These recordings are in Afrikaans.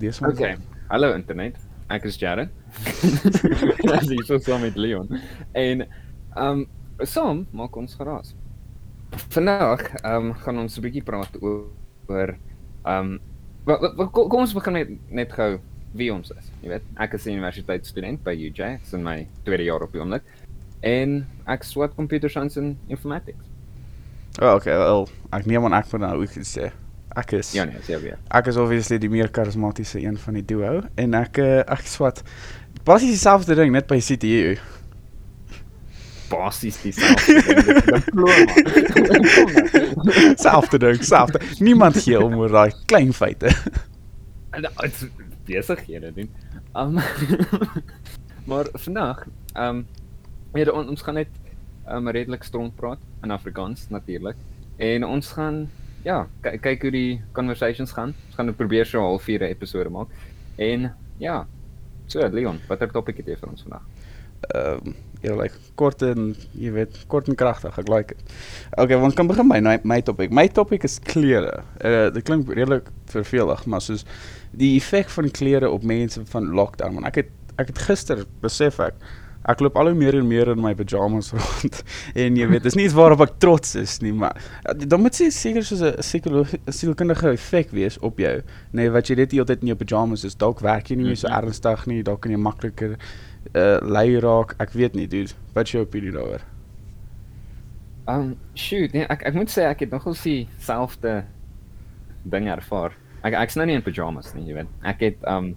Dis maar. Okay. Hallo internet. Ek is Jared. As jy so saam met Leon. En ehm um, saam maak ons geraas. Vandag ehm um, gaan ons 'n bietjie praat oor ehm um, kom ons begin net net gou wie ons is. Jy weet, ek is 'n universiteitsstudent by UJ, ek's in my tweede jaar op die oomblik. En ek swat computer science en informatics. Oh, okay, wel, ek neem aan ek moet nou ook iets sê. Ek is Ja nee, sê weer. Ek is obviously die meer karismatiese een van die duo en ek ek swat basies dieselfde ding net by CTU. Basies dieselfde. Dit. Selfde ding, selfde. Niemand gee om oor daai klein feite. Dit's besighede doen. Um maar vandag, um ja, on, ons gaan net um redelik strong praat in Afrikaans natuurlik. En ons gaan ja, kyk hoe die conversations gaan. Ons gaan probeer so 'n halfuur episode maak. En ja, so Leon, watter topik het jy vir ons vandag? Ehm um, ja, like kort en jy weet, kort en kragtig. Ek like dit. Okay, ons kan begin by my, my topik. My topik is klere. Uh dit klink redelik vervelig, maar soos die effek van klere op mense van lockdown. Want ek het ek het gister besef ek ek loop al hoe meer en meer in my pyjamas rond en jy weet dis nie iets waarop ek trots is nie maar dan moet jy seker soos 'n sielkundige effek wees op jou nee wat jy dit heeltyd in jou pyjamas is. Dalk werk jy nie meer so mhm. ernstig nie dalk kan jy makliker uh lei raak. Ek weet nie dude. Wat is jou opinie daaroor? Um shoot nee, ek ek moet sê ek het nogal dieselfde ding ervaar. Ek ek's nou nie in pyjamas nie jy weet. Ek het um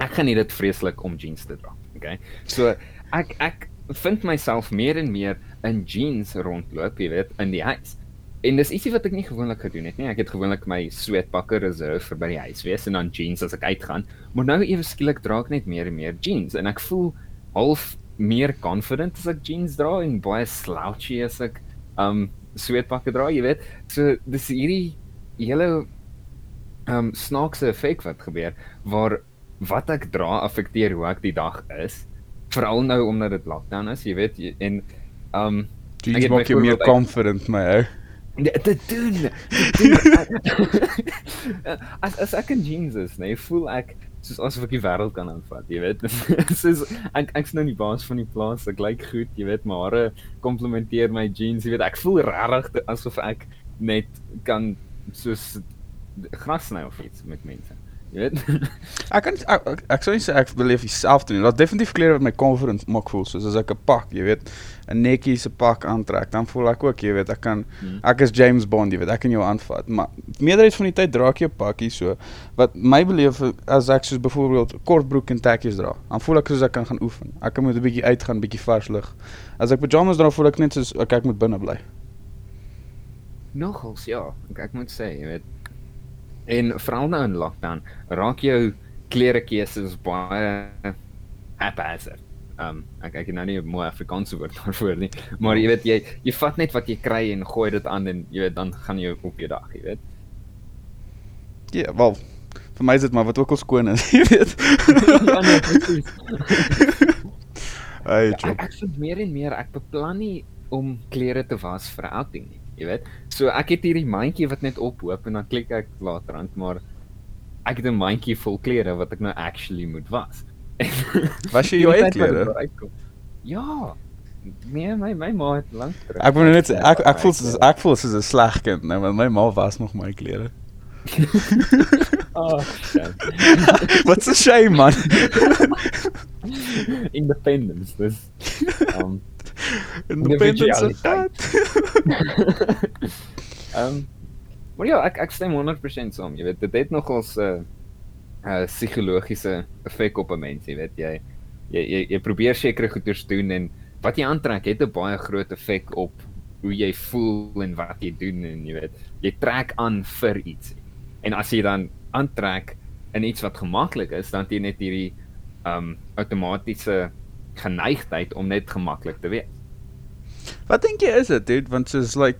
ek geniet dit vreeslik om jeans te dra okay? So ek ek vind myself meer en meer in jeans rondloop, jy weet, in die huis. En dis ietsie wat ek nie gewoonlik gedoen het nie. Ek het gewoonlik my sweetpakke reserve vir by die huis wees en dan jeans as ek uitgaan. Maar nou ewe skielik dra ek net meer en meer jeans en ek voel half meer confident as ek jeans dra en baie slouchy as ek um sweetpakke dra, jy weet. So dis hierdie hele um snaakse effek wat gebeur waar wat ek dra affekteer hoe ek die dag is veral nou omdat dit lockdown is, jy weet, jy, en um jy maak jy meer confident my ou. Dit doen. as as ek in jeans is, nee, voel ek soos asof ek die wêreld kan aanvat, jy weet. soos ek ek's nou nie baas van die plaas, ek lyk goed, jy weet, my hare komplementeer my jeans, jy weet. Ek voel regtig asof ek net kan soos gras sny of iets met mense. Jy weet. ek kan ek, ek, ek sou nie sê ek beleef dieselfde nie. Daar's definitief klere wat my confidence maak voel, soos as ek 'n pak, jy weet, 'n netjie se pak aantrek, dan voel ek ook, jy weet, ek kan hmm. ek is James Bond, jy weet, ek kan jou aanvat. Maar meerderheid van die tyd dra ek 'n pakkie so wat my beleef as ek soos byvoorbeeld kort broek en tekkies dra, dan voel ek soos ek kan gaan oefen. Ek kan moet 'n bietjie uitgaan, bietjie vars lug. As ek pyjamas dra, voel ek net soos ek ek moet binne bly. Nogals ja, ek, ek moet sê, jy weet En veral nou in lockdown, raak jou klerekeuses baie haphazard. Um ek ek het nou nie 'n mooi Afrikaanse woord daarvoor nie, maar jy weet jy jy vat net wat jy kry en gooi dit aan en jy weet dan gaan jy op jou dag, jy weet. Ja, yeah, wel vir my is dit maar wat ook al skoon is, jy weet. ja nee, presies. Ai, ja, ek, ek vind meer en meer ek beplan nie om klere te was vir outing nie jy weet. So ek het hierdie mandjie wat net ophoop en dan klik ek later aan, maar ek het 'n mandjie vol klere wat ek nou actually moet was. Was jy jou eie klere? Ja. Nee, my my ma het lank terug. Ek wou net ek ek voel soos ek voel soos 'n sleg kind, nou, want my ma was nog my klere. oh, What's a shame man? Independence. Dis um Independence of that. Ehm Maar ja, ek ek stem 100% saam. Jy weet, dit het nogals 'n uh, 'n uh, psigologiese effek op 'n mens, jy weet jy jy jy, jy probeer sekere goeders doen en wat jy aantrek het 'n baie groot effek op hoe jy voel en wat jy doen en jy weet, jy trek aan vir iets. En as jy dan aantrek in iets wat gemaklik is, dan het jy net hierdie um outomatiese geneigtheid om net gemaklik te wees. Wat dink jy is dit, dude? Want soos like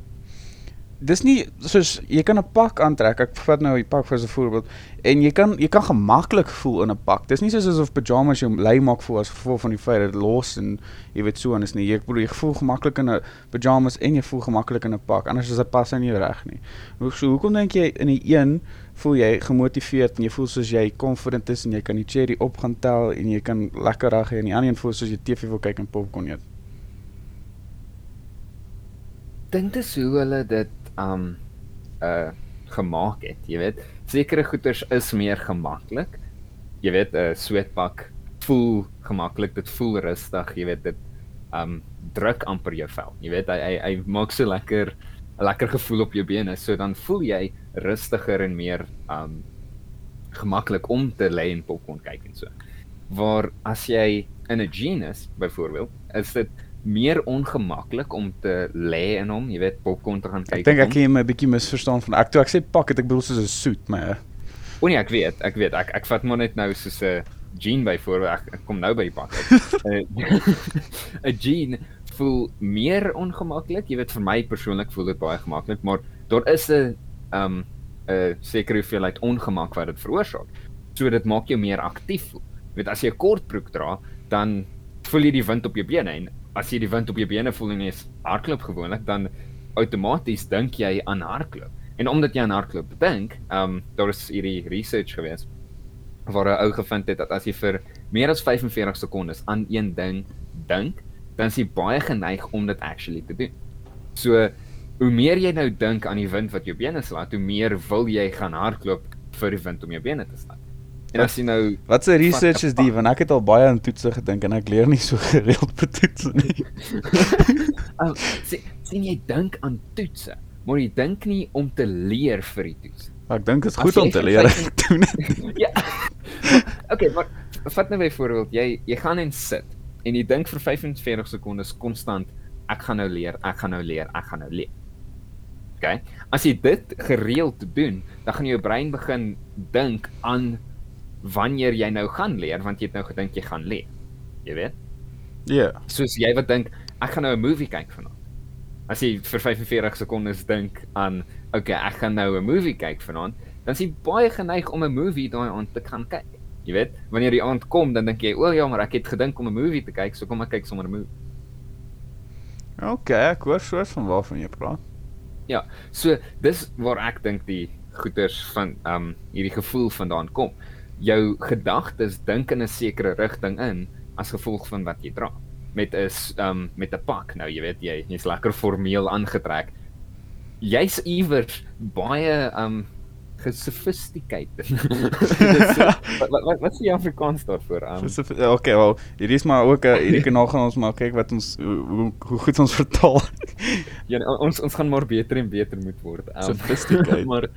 dis nie soos jy kan 'n pak aantrek. Ek vat nou die pak vir 'n voorbeeld en jy kan jy kan gemaklik voel in 'n pak. Dis nie soos asof pyjamas jou lui maak voel as gevolg van die feit dat dit los en jy weet so en is nie. Jy bedoel jy voel gemaklik in 'n pyjamas en jy voel gemaklik in 'n pak. Anders is dit pas nie reg nie. Hoe so hoekom dink jy in die een voel jy gemotiveerd en jy voel soos jy confident is en jy kan die cherry op gaan tel en jy kan lekker reg en die ander een voel soos jy TV wil kyk en popcorn eet. Dink dis hoe hulle dit um uh gemaak het, jy weet. Sekere goeders is meer gemaklik. Jy weet 'n uh, sweatpak voel gemaklik, dit voel rustig, jy weet dit um druk amper jou vel. Jy weet hy hy, hy maak so lekker 'n lekker gevoel op jou bene, so dan voel jy rustiger en meer um gemaklik om te lê en popcorn kyk en so. Waar as jy in 'n jeans byvoorbeeld, is dit meer ongemaklik om te lê in hom, jy weet, popcorn te gaan kyk. Ek dink ek het my bietjie misverstaan van ek toe ek sê pak het ek bedoel soos 'n suit, maar O nee, ek weet, ek weet. Ek ek vat maar net nou soos 'n jean byvoorbeeld. Ek, ek kom nou by die pak. 'n Jean voel meer ongemaklik. Jy weet vir my persoonlik voel dit baie gemaklik, maar daar is 'n um 'n sekere hoeveelheid ongemak wat dit veroorsaak. So dit maak jou meer aktief voel. Jy weet as jy 'n kort broek dra, dan voel jy die wind op jou bene en as jy die wind op jou bene voel en jy hardloop gewoonlik, dan outomaties dink jy aan hardloop. En omdat jy aan hardloop dink, ehm um, daar is hierdie research gewees waar 'n ou gevind het dat as jy vir meer as 45 sekondes aan een ding dink, dan is jy baie geneig om dit actually te doen. So hoe meer jy nou dink aan die wind wat jou bene slaat, hoe meer wil jy gaan hardloop vir die wind om jou bene te slaat. En as jy nou wat se research is die want ek het al baie aan toetse gedink en ek leer nie so gereeld vir toetse nie. oh, sien, sien jy dink aan toetse, maar jy dink nie om te leer vir die toets. Ek dink dit is goed om te leer. Doen dit. ja. Okay, maar vat nou byvoorbeeld jy jy gaan en sit en jy dink vir 45 sekondes konstant ek gaan nou leer, ek gaan nou leer, ek gaan nou leer. Okay. As jy dit gereeld doen, dan gaan jou brein begin dink aan wanneer jy nou gaan leer want jy het nou gedink jy gaan leer. Jy weet? Ja. Yeah. Soos jy wat dink ek gaan nou 'n movie kyk vanaand. As jy vir 45 sekondes dink aan okay, ek gaan nou 'n movie kyk vanaand, dan is jy baie geneig om 'n movie daai aand te gaan kyk. Jy weet, wanneer die aand kom, dan dink jy, "O ja, maar ek het gedink om 'n movie te kyk, so kom ek kyk sommer 'n movie." Okay, ek hoor soos van waarvan jy praat. Ja, so dis waar ek dink die goeters van ehm um, hierdie gevoel vandaan kom jou gedagtes dink in 'n sekere rigting in as gevolg van wat jy dra. Met 'n um met 'n pak nou, jy weet jy jy's lekker formeel aangetrek. Jy's iewers baie um gesophisticated. wat wat wat is die Afrikaans daarvoor? Um okay, wel, hier is maar ook 'n hierdie kanaal gaan ons maar kyk wat ons hoe hoe goed ons vertaal. ja, ons ons gaan maar beter en beter moet word. Um, sophisticated. maar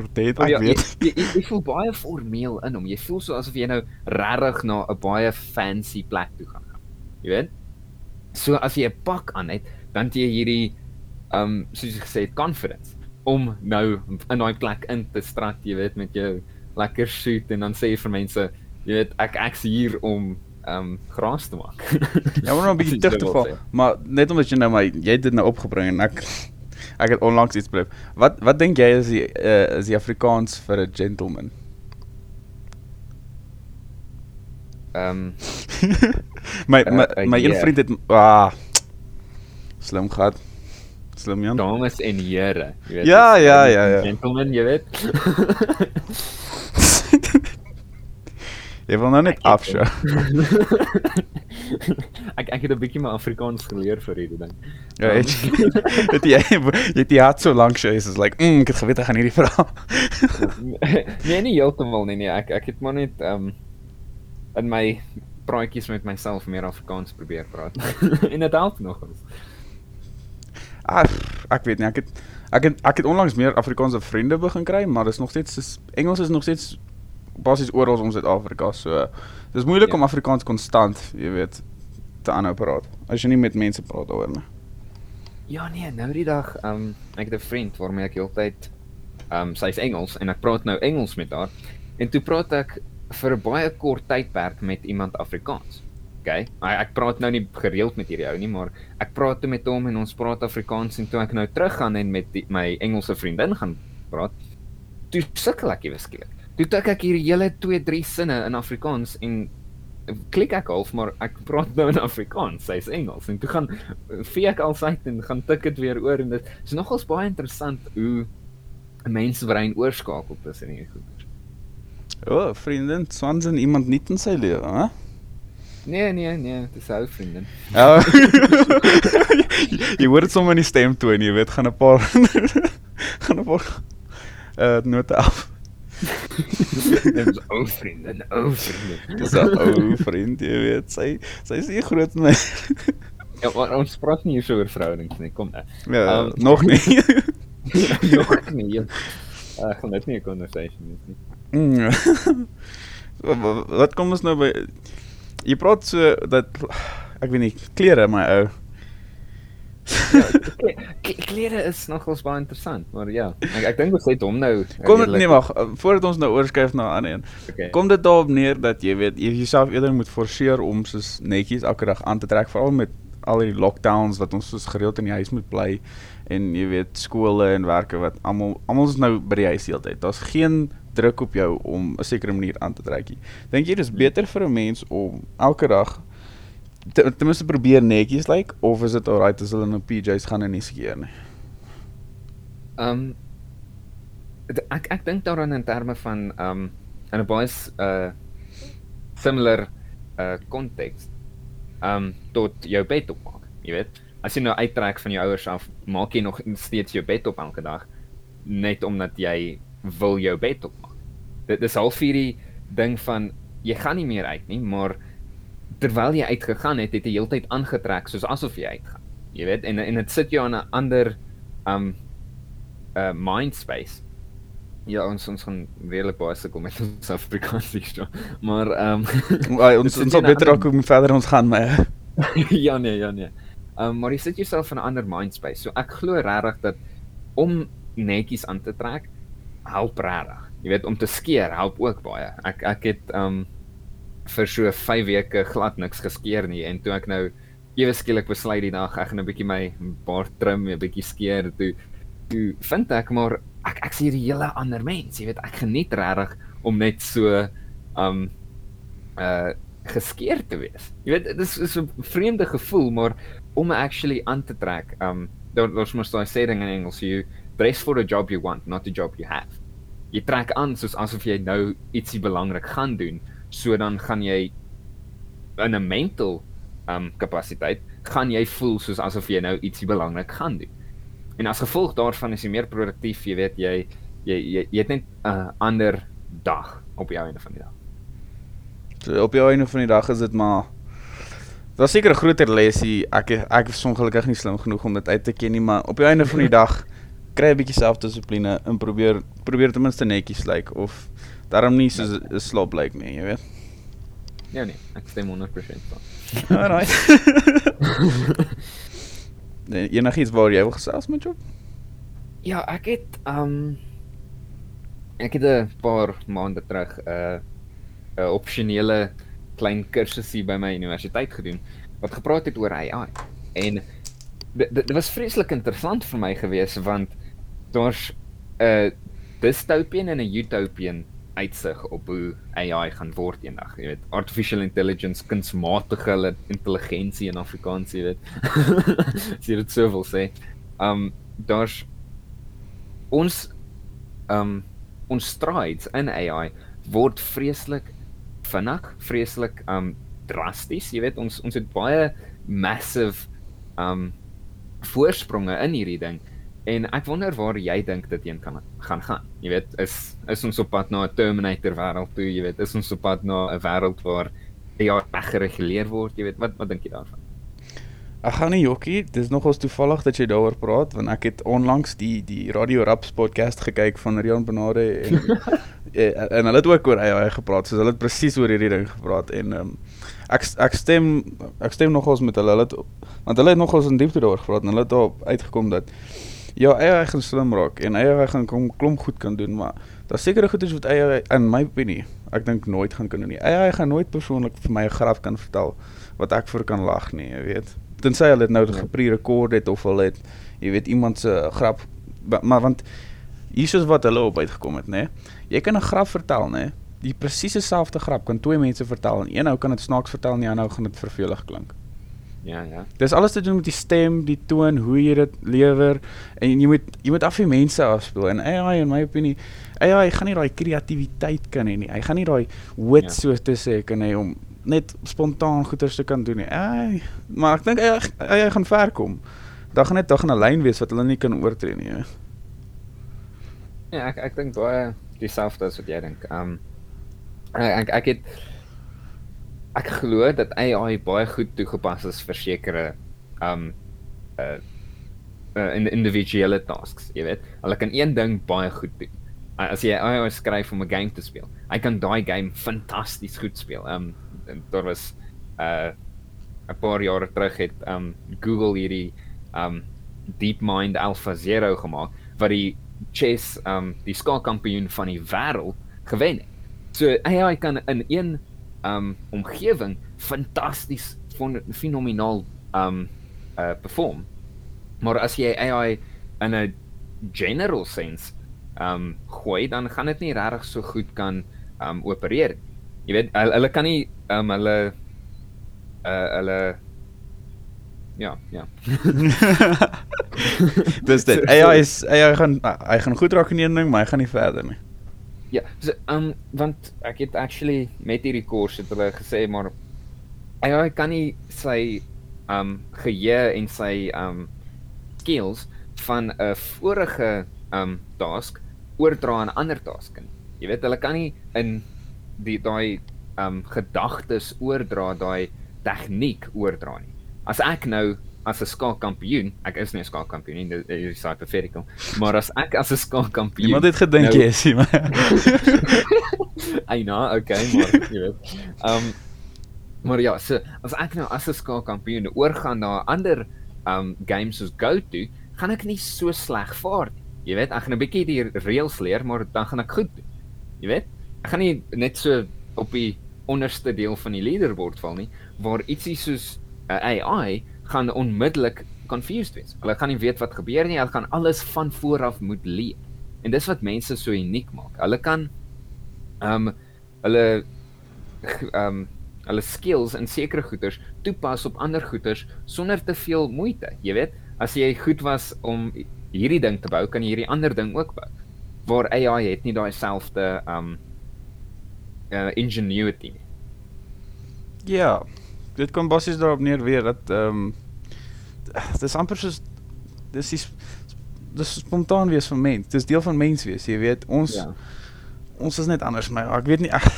Vertel ek ja, weet. Jy, jy, jy voel baie formeel in hom. Jy voel so asof jy nou regtig na 'n baie fancy plek toe gaan. Jy weet? So as jy 'n pak aan het, dan jy hierdie um soos jy gesê het confidence om nou in daai plek in te strat, jy weet, met jou lekker suit en dan sê jy vir mense, jy weet, ek ek's hier om um gras te maak. ja, maar 'n bietjie te val, maar net omdat jy nou my jy het dit nou opgebring en ek ek het onlangs iets beleef. Wat wat dink jy is die uh, is die Afrikaans vir 'n gentleman? Ehm um, my my uh, my een vriend het ah slim gehad. Slim Jan. Dames en here, jy weet. Ja, ja, ja, ja. Gentleman, jy weet. Jy wil nou net afshow. ek ek het 'n bietjie my Afrikaans geleer vir hierdie ding. Ja, het, het jy het jy het so lank sy is like, mm, ek het geweet ek gaan hierdie vra. nee, nie heeltemal nie, nee, ek ek het maar net ehm um, in my praatjies met myself meer Afrikaans probeer praat. en dit help nogals. Ah, ek weet nie, ek het ek het ek het onlangs meer Afrikaanse vriende begin kry, maar dit is nog steeds Engels is nog steeds basies oral om Suid-Afrika. So dis moeilik ja. om Afrikaans konstant, jy weet, te aanhou praat as jy nie met mense praat daaroor nie. Ja nee, nou die dag, ehm um, ek het 'n vriend waarmee ek heeltyd ehm um, sy's Engels en ek praat nou Engels met haar. En toe praat ek vir 'n baie kort tydperk met iemand Afrikaans. Okay. Ek praat nou nie gereeld met hierdie ou nie, maar ek praat toe met hom en ons praat Afrikaans en toe ek nou teruggaan en met die, my Engelse vriendin gaan praat, toe sukkel ek ewe skielik. Toe tik ek hier hele 2, 3 sinne in Afrikaans en klik ek half maar ek praat nou in Afrikaans, sy's Engels en toe gaan vee ek alsite en gaan tik dit weer oor en dit is nogals baie interessant hoe 'n mens brein oorskakel tussen hierdie goeie. O, oh, vriendin, Swanson iemand nie in sy lewe, hè? Nee, nee, nee, dis ou vriendin. Ja. jy hoor dit sommer in die stemtoon, jy weet, gaan 'n paar gaan 'n paar uh note af. Dis ou vriendin, ou vriendin. Dis 'n ou vriend, jy weet, sy sy is nie groot my. ja, maar ons praat nie so oor verhoudings nie, kom. Ja, um, nog nie. nog nie. Ag, net nie 'n conversation is nie. Mm. wat kom ons nou by jy praat so dat ek weet nie klere my ou ja, klere is nogals baie interessant maar ja ek ek dink ons het hom nou kom dit nee wag voordat ons nou oorskuif na 'n ander een okay. kom dit daarop neer dat jy weet jy jouself eerder moet forceer om soos netjies elke dag aan te trek veral met al die lockdowns wat ons soos gereeld in die huis moet bly en jy weet skole en werke wat almal almal is nou by die huis heeltyd daar's geen druk op jou om 'n sekere manier aan te trek. Dink jy dis beter vir 'n mens om elke dag ten minste probeer netjies lyk like, of is dit alright as hulle in 'n PJs gaan en nie skeer nie? Ehm um, ek ek dink daaraan in terme van ehm um, in 'n baie uh similar uh konteks. Ehm um, tot jou bed opmaak, jy weet. As jy nou uittrek van jou ouers af, maak jy nog steeds jou bed op elke dag net omdat jy wil jou bed opmaak. Dit is al vir die ding van jy gaan nie meer uit nie, maar terwyl jy uitgegaan het, het jy heeltyd aangetrek soos asof jy uitgaan. Jy weet en en dit sit jou aan 'n ander um uh mind space. Ja, ons ons gaan regtig baie sukkel met ons Afrikaans hier. Maar um ons ons sal beter ook hoe verder ons gaan, maar ja nee, ja nee. Um maar jy sit jouself in 'n ander mind space. So ek glo regtig dat om netjies aan te trek help regtig. Jy weet om te skeer help ook baie. Ek ek het um vir so 5 weke glad niks geskeer nie en toe ek nou ewe skielik besluit die dag ek gaan 'n bietjie my baard trim, 'n bietjie skeer, toe toe vind ek maar ek ek sien 'n hele ander mens. Jy weet ek geniet regtig om net so um uh geskeer te wees. Jy weet dit is, is 'n vreemde gevoel, maar om actually aan te trek, um daar's mos daai sê ding in Engels, you dress for a job you want, not a job you have. Jy trek aan soos asof jy nou ietsie belangrik gaan doen, so dan gaan jy in 'n mental um kapasiteit gaan jy voel soos asof jy nou ietsie belangrik gaan doen. En as gevolg daarvan is jy meer produktief, jy weet jy jy jy, jy het net 'n uh, ander dag op jou einde van die dag. So op jou einde van die dag is dit maar Daar seker 'n groter lesie. Ek ek is ongelukkig nie slim genoeg om dit uit te ken nie, maar op die einde van die dag kry 'n bietjie selfdissipline en probeer probeer ten minste netjies lyk like, of daarom nie so 'n slop lyk like nie, jy weet. Ja nee, ek stem 100% saam. Alright. nee, enigiets waar jy wil gesels met jou? Ja, ek het um ek het 'n paar maande terug 'n uh, 'n opsionele klein kursusie by my universiteit gedoen wat gepraat het oor AI. En dit was vreeslik interessant vir my gewees want daar's 'n dystopian en 'n utopian uitsig op hoe AI gaan word eendag, jy weet, artificial intelligence, kunsmatige intelligensie in Afrikaans, jy weet. Sien dit sou wil sê. Um daar's ons um ons strides in AI word vreeslik vinnig, vreeslik um drasties, jy weet, ons ons het baie massive um voorspronge in hierdie ding en ek wonder waar jy dink dit een kan gaan gaan. Jy weet, is is ons op pad na 'n Terminator wêreld toe, jy weet, is ons op pad na 'n wêreld waar reg gereguleer word, jy weet, wat wat dink jy daarvan? Ek gaan nie jokkie, dis nogals toevallig dat jy daaroor praat want ek het onlangs die die Radio Raps podcast gekyk van Rian Benade en en, en hulle het ook oor AI gepraat, so hulle het presies oor hierdie ding gepraat en um, ek ek stem ek stem nogals met hulle, hulle het, want hulle het nogals in diepte daaroor gepraat en hulle het daarop uitgekom dat ja, AI gaan slim raak en AI gaan kom klomp goed kan doen, maar daar sekerre goedes wat AI in my opinie ek dink nooit gaan kan doen nie. AI gaan nooit persoonlik vir my 'n grap kan vertel wat ek vir kan lag nie, jy weet. Tensy hulle dit nou Ja. gepre-rekord het of hulle het jy weet iemand se grap maar want hier is wat hulle op uitgekom het, nê. Jy kan 'n grap vertel, nê. Die presies dieselfde grap kan twee mense vertel en een ou kan dit snaaks vertel en die ander ou gaan dit vervelig klink. Ja, ja. Dis alles te doen met die stem, die toon, hoe jy dit lewer en jy moet jy moet af die mense afspeel en AI in my opinie AI gaan nie daai kreatiwiteit kan hê nie. Hy gaan nie daai wit Ja. so te sê kan hê om net spontaan goeters te kan doen nie. AI, maar ek dink AI, AI gaan ver kom. Daar gaan net daar gaan 'n lyn wees wat hulle nie kan oortree nie. hè. Ja, ek ek dink baie dieselfde as wat jy dink. Um ek ek het ek glo dat AI baie goed toegepas is vir sekere um uh, uh in individuele tasks, jy weet. Hulle kan een ding baie goed doen. As jy AI skryf om 'n game te speel, hy kan daai game fantasties goed speel. Um daar was uh 'n paar jare terug het um Google hierdie um DeepMind Alpha 0 gemaak wat die chess um die skaakkampioen van die wêreld gewen het. So AI kan in een um omgewing fantasties fenomenaal um uh perform. Maar as jy AI in 'n general sense um gooi, dan gaan dit nie regtig so goed kan um opereer. Jy weet hulle, hulle kan nie um hulle uh hulle ja, ja. Dis dit. AI is AI gaan hy gaan goed raak in een ding, maar hy gaan nie verder nie. Ja, so, um want ek het actually met hierdie koers het hulle gesê maar AI kan nie sy um geheue en sy um skills van 'n vorige um task oordra aan ander task nie. Jy weet hulle kan nie in die daai um gedagtes oordra, daai tegniek oordra nie. As ek nou as 'n skaakkampioen, ek is nie 'n skaakkampioen nie, dit is hypothetical, maar as ek as 'n skaakkampioen Iemand het gedink nou- jy is ie, maar Eina, okay, maar jy weet. Um maar ja, so as ek nou as 'n skaakkampioen oorgaan na 'n ander um game soos GoTo, gaan ek nie so sleg vaar nie. Jy weet, ek gaan 'n bietjie die reëls leer, maar dan gaan ek goed doen. Jy weet? Ek gaan nie net so op die onderste deel van die leaderboard val nie, waar ietsie soos 'n AI gaan onmiddellik confused wees. Hulle gaan nie weet wat gebeur nie, hulle gaan alles van voor af moet leer. En dis wat mense so uniek maak. Hulle kan um hulle um hulle skills in sekere goeters toepas op ander goeters sonder te veel moeite. Jy weet, as jy goed was om hierdie ding te bou, kan jy hierdie ander ding ook bou. Waar AI het nie daai selfde um uh ingenuity. Ja, dit kom basies daarop neer weer dat ehm um, dis amper soos dis die sp- dis spontaan wees van mens. Dis deel van mens wees, jy weet. Ons ja. ons is net anders, maar ek weet nie ag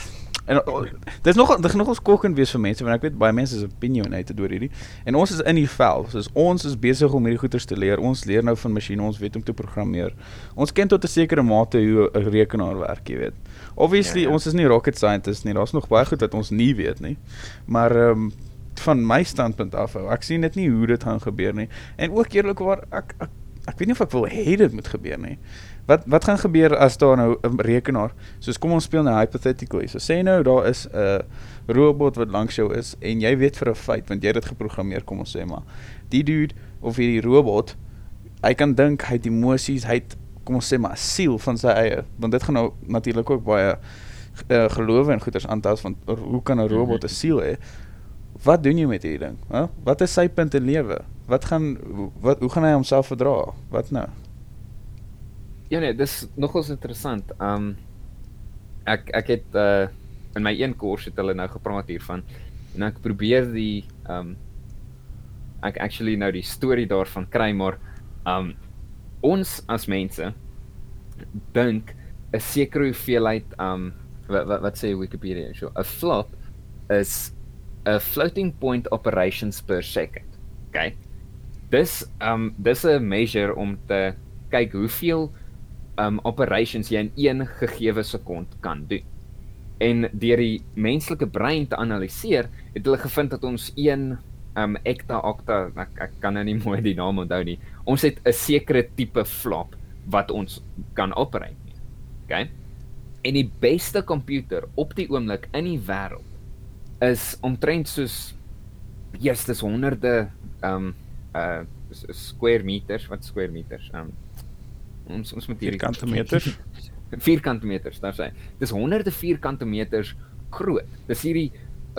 en oh, dis nog dis nog ons kokkend wees vir mense want ek weet baie mense is opinionated oor hierdie en ons is in die vel soos ons is besig om hierdie goeters te leer ons leer nou van masjiene ons weet om te programmeer ons ken tot 'n sekere mate hoe 'n rekenaar werk jy weet obviously ja. ja. ons is nie rocket scientists nie daar's nog baie goed wat ons nie weet nie maar ehm um, van my standpunt af hou ek sien dit nie hoe dit gaan gebeur nie en ook eerlikwaar ek, ek ek weet nie of ek wil hê dit moet gebeur nie Wat wat gaan gebeur as daar nou 'n rekenaar, soos kom ons speel nou hypothetically. So sê nou daar is 'n robot wat langs jou is en jy weet vir 'n feit want jy het dit geprogrammeer, kom ons sê maar. Die dude of hierdie robot, hy kan dink, hy het emosies, hy het kom ons sê maar siel van sy eie, want dit gaan nou natuurlik ook baie uh, gelowe en goeders aantas van hoe kan 'n robot 'n siel hê? Wat doen jy met hierdie ding? Hè? Wat is sy punt in lewe? Wat gaan wat hoe gaan hy homself verdra? Wat nou? Ja nee, dis nogals interessant. Um ek ek het uh in my een koers het hulle nou gepraat hiervan en ek probeer die um ek actually nou die storie daarvan kry maar um ons as mense dink 'n sekere hoeveelheid um wat wat, wat sê Wikipedia so 'n flop is 'n floating point operations per second. Okay. Dis um dis 'n measure om te kyk hoeveel um operations jy in een gegeewe sekond kan doen. En deur die menslike brein te analiseer, het hulle gevind dat ons een um ekta okta ek, ek kan nou nie mooi die naam onthou nie. Ons het 'n sekere tipe flop wat ons kan operate. Okay? En die beste komputer op die oomblik in die wêreld is omtrent soos yes, dis honderde ehm um, uh square meters, wat square meters? Ehm um, ons ons moet hierdie vierkante meters vierkante meters, daar sê. Dis honderde vierkante meters groot. Dis hierdie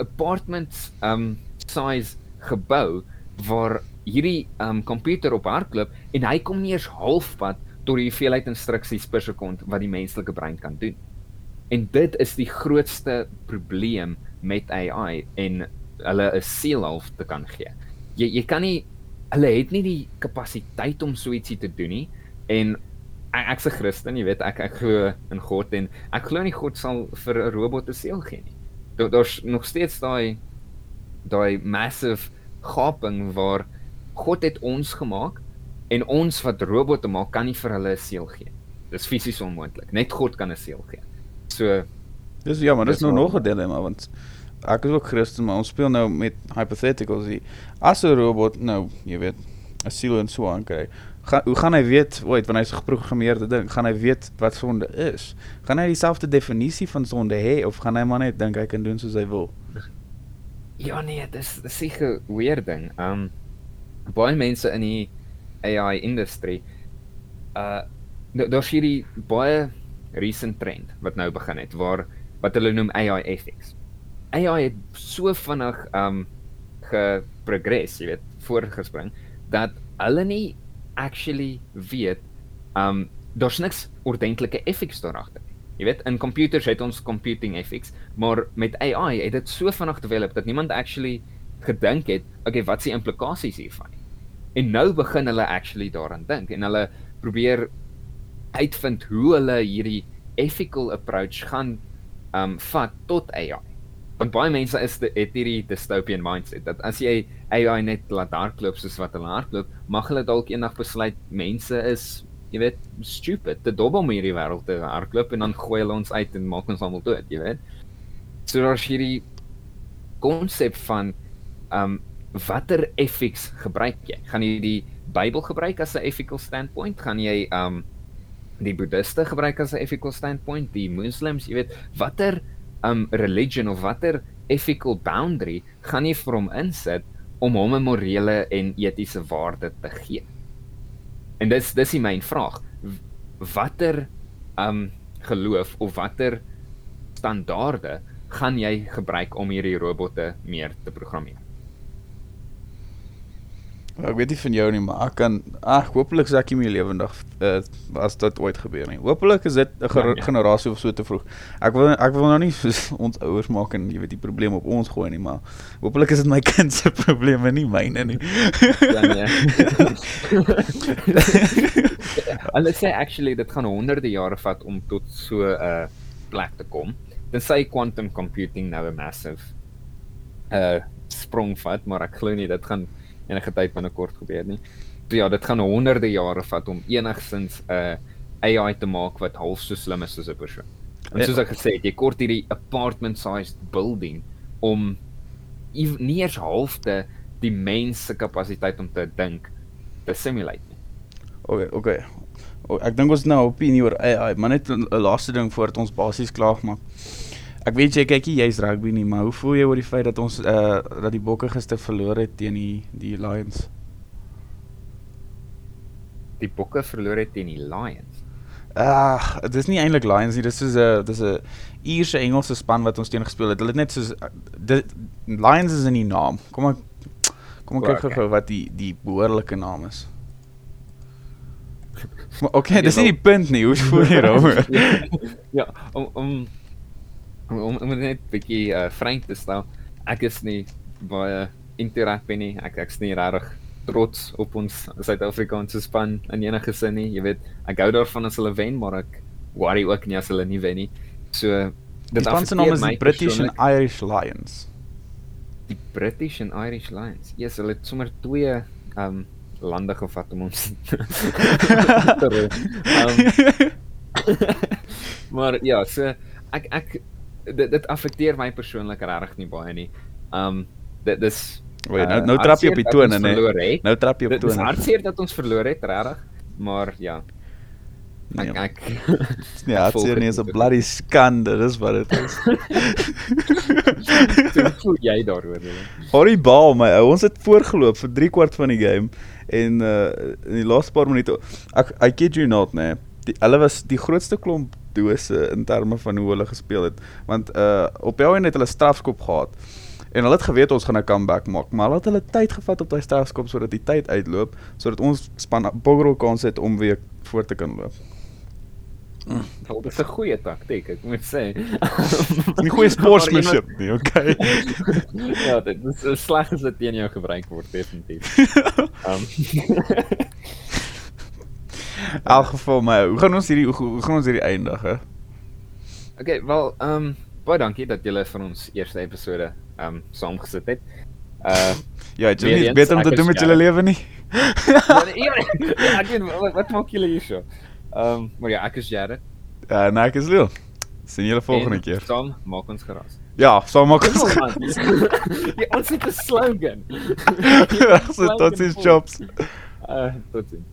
apartments um size gebou waar hierdie um komputer op hardloop en hy kom nie eens halfpad tot die hoeveelheid instruksies per sekond wat die menslike brein kan doen. En dit is die grootste probleem met AI en hulle 'n siel half te kan gee. Jy jy kan nie hulle het nie die kapasiteit om so ietsie te doen nie en ek ek's 'n Christen, jy weet, ek ek glo in God en ek glo nie God sal vir 'n robot 'n siel gee nie. Daar daar's nog steeds daai daai massive gaping waar God het ons gemaak en ons wat robotte maak kan nie vir hulle 'n siel gee. Dis fisies onmoontlik. Net God kan 'n siel gee. So dis ja, maar dis nou nog 'n dilemma want ek is ook Christen, maar ons speel nou met hypotheticals hier. As 'n robot nou, jy weet, 'n siel en so aan kry, gaan hoe gaan hy weet, ooit wanneer hy se geprogrammeerde ding, gaan hy weet wat sonde is? Gaan hy dieselfde definisie van sonde hê of gaan hy maar net dink hy kan doen soos hy wil? Ja nee, dis dis seker weer ding. Um baie mense in die AI industrie uh daar's hierdie baie recent trend wat nou begin het waar wat hulle noem AI ethics. AI het so vinnig um geprogress, jy weet, voorgespring dat hulle nie actually weet um daar's niks ordentlike ethics daar agter. Jy weet, in computers het ons computing ethics, maar met AI het dit so vinnig develop dat niemand actually gedink het, okay, wat is die implikasies hiervan. En nou begin hulle actually daaraan dink en hulle probeer uitvind hoe hulle hierdie ethical approach gaan um vat tot AI want baie mense is de, het hierdie dystopian mindset dat as jy AI net laat hardloop soos wat hulle hardloop, mag hulle dalk eendag besluit mense is, jy weet, stupid, te dom om hierdie wêreld te hardloop en dan gooi hulle ons uit en maak ons almal dood, jy weet. So daar's hierdie konsep van um watter ethics gebruik jy? Gaan jy die Bybel gebruik as 'n ethical standpoint? Gaan jy um die boeddiste gebruik as 'n ethical standpoint? Die moslems, jy weet, watter um religion of watter ethical boundary gaan jy vir hom insit om hom 'n morele en etiese waarde te gee. En dis dis die myn vraag. Watter um geloof of watter standaarde gaan jy gebruik om hierdie robotte meer te programmeer? Ek weet nie van jou nie, maar ek kan ag, hopelik sê ek nie meer lewendig uh, as dit ooit gebeur nie. Hopelik is dit 'n ger ja, ja. generasie of so te vroeg. Ek wil ek wil nou nie soos ons ouers maak en jy weet die probleem op ons gooi nie, maar hopelik is dit my kind se probleme nie myne nie. Ja nee. Hulle sê actually dit gaan honderde jare vat om tot so 'n uh, plek te kom. Dan sê quantum computing nou 'n massive uh sprong vat, maar ek glo nie dit gaan enige tyd binnekort gebeur nie. So ja, dit gaan honderde jare vat om enigsins 'n uh, AI te maak wat half so slim is soos 'n persoon. En soos ek gesê het, jy kort hierdie apartment sized building om nie eers halfte die mens se kapasiteit om te dink te simulate nie. Okay, okay. O, ek dink ons nou opinie oor AI, maar net 'n laaste ding voordat ons basies klaar maak. Ek weet jy kyk jy jy's rugby nie, maar hoe voel jy oor die feit dat ons uh dat die Bokke gister verloor het teen die die Lions? Die Bokke verloor het teen die Lions. Ag, uh, dit is nie eintlik Lions nie, dis soos 'n dis 'n Ierse Engelse span wat ons teen gespeel het. Hulle het net soos dit Lions is in die naam. Kom ek kom ek kyk gou wat die die behoorlike naam is. Maar okay, dis nie die punt nie. Hoe voel jy daaroor? ja, om om om om net 'n bietjie uh frank te stel. Ek is nie baie interactive nie. Ek ek's nie regtig trots op ons Suid-Afrikaanse span in enige sin nie. Jy weet, ek hou daarvan as hulle wen, maar ek worry ook nie as hulle nie wen nie. So dit span se naam is die British and Irish Lions. Die British and Irish Lions. Ja, yes, hulle het sommer twee um lande gevat om ons te red. um, maar ja, so ek ek dit dit affekteer my persoonlik regtig nie baie nie. Um dit dis Wait, nou nou trap jy op die tone nê. Nou trap jy op tone. Dit is hartseer dat ons verloor het regtig, maar ja. Nee, Ek ek dis volg hartseer nie, is 'n bloody skande, dis wat dit is. hoe voel jy daaroor? Willem? Harry Baal my ou, ons het voorgeloop vir 3 kwart van die game en uh in die laaste paar minute ek I kid you not nee. Die hulle was die grootste klomp dose in terme van hoe hulle gespeel het. Want uh op jou en het hulle strafskop gehad. En hulle het geweet ons gaan 'n comeback maak, maar hulle het hulle tyd gevat op daai strafskop sodat die tyd uitloop sodat ons span Bogrol kans het om weer voor te kan loop. Wel, dit is 'n goeie taktiek, ek moet sê. Nie goeie sportsmanship nie, okay. ja, dit is sleg as dit teen jou gebruik word definitief. Um, elk geval ou, hoe gaan ons hierdie hoe, hoe gaan ons hierdie eindig hè? okay, wel, ehm um, baie dankie dat julle vir ons eerste episode ehm um, saamgesit het. Uh Ja, het jy Weer nie beter om te is doen met julle lewe nie? maar, ja, ja, ek weet wat, wat maak julle hier so? Ehm um, maar ja, ek is Jared. Ja, nee, ek is Leo. Sien julle volgende en keer. Saam maak ons geraas. Ja, saam maak ons. Ja, ons het 'n slogan. So tot ziens jobs. Uh tot sien.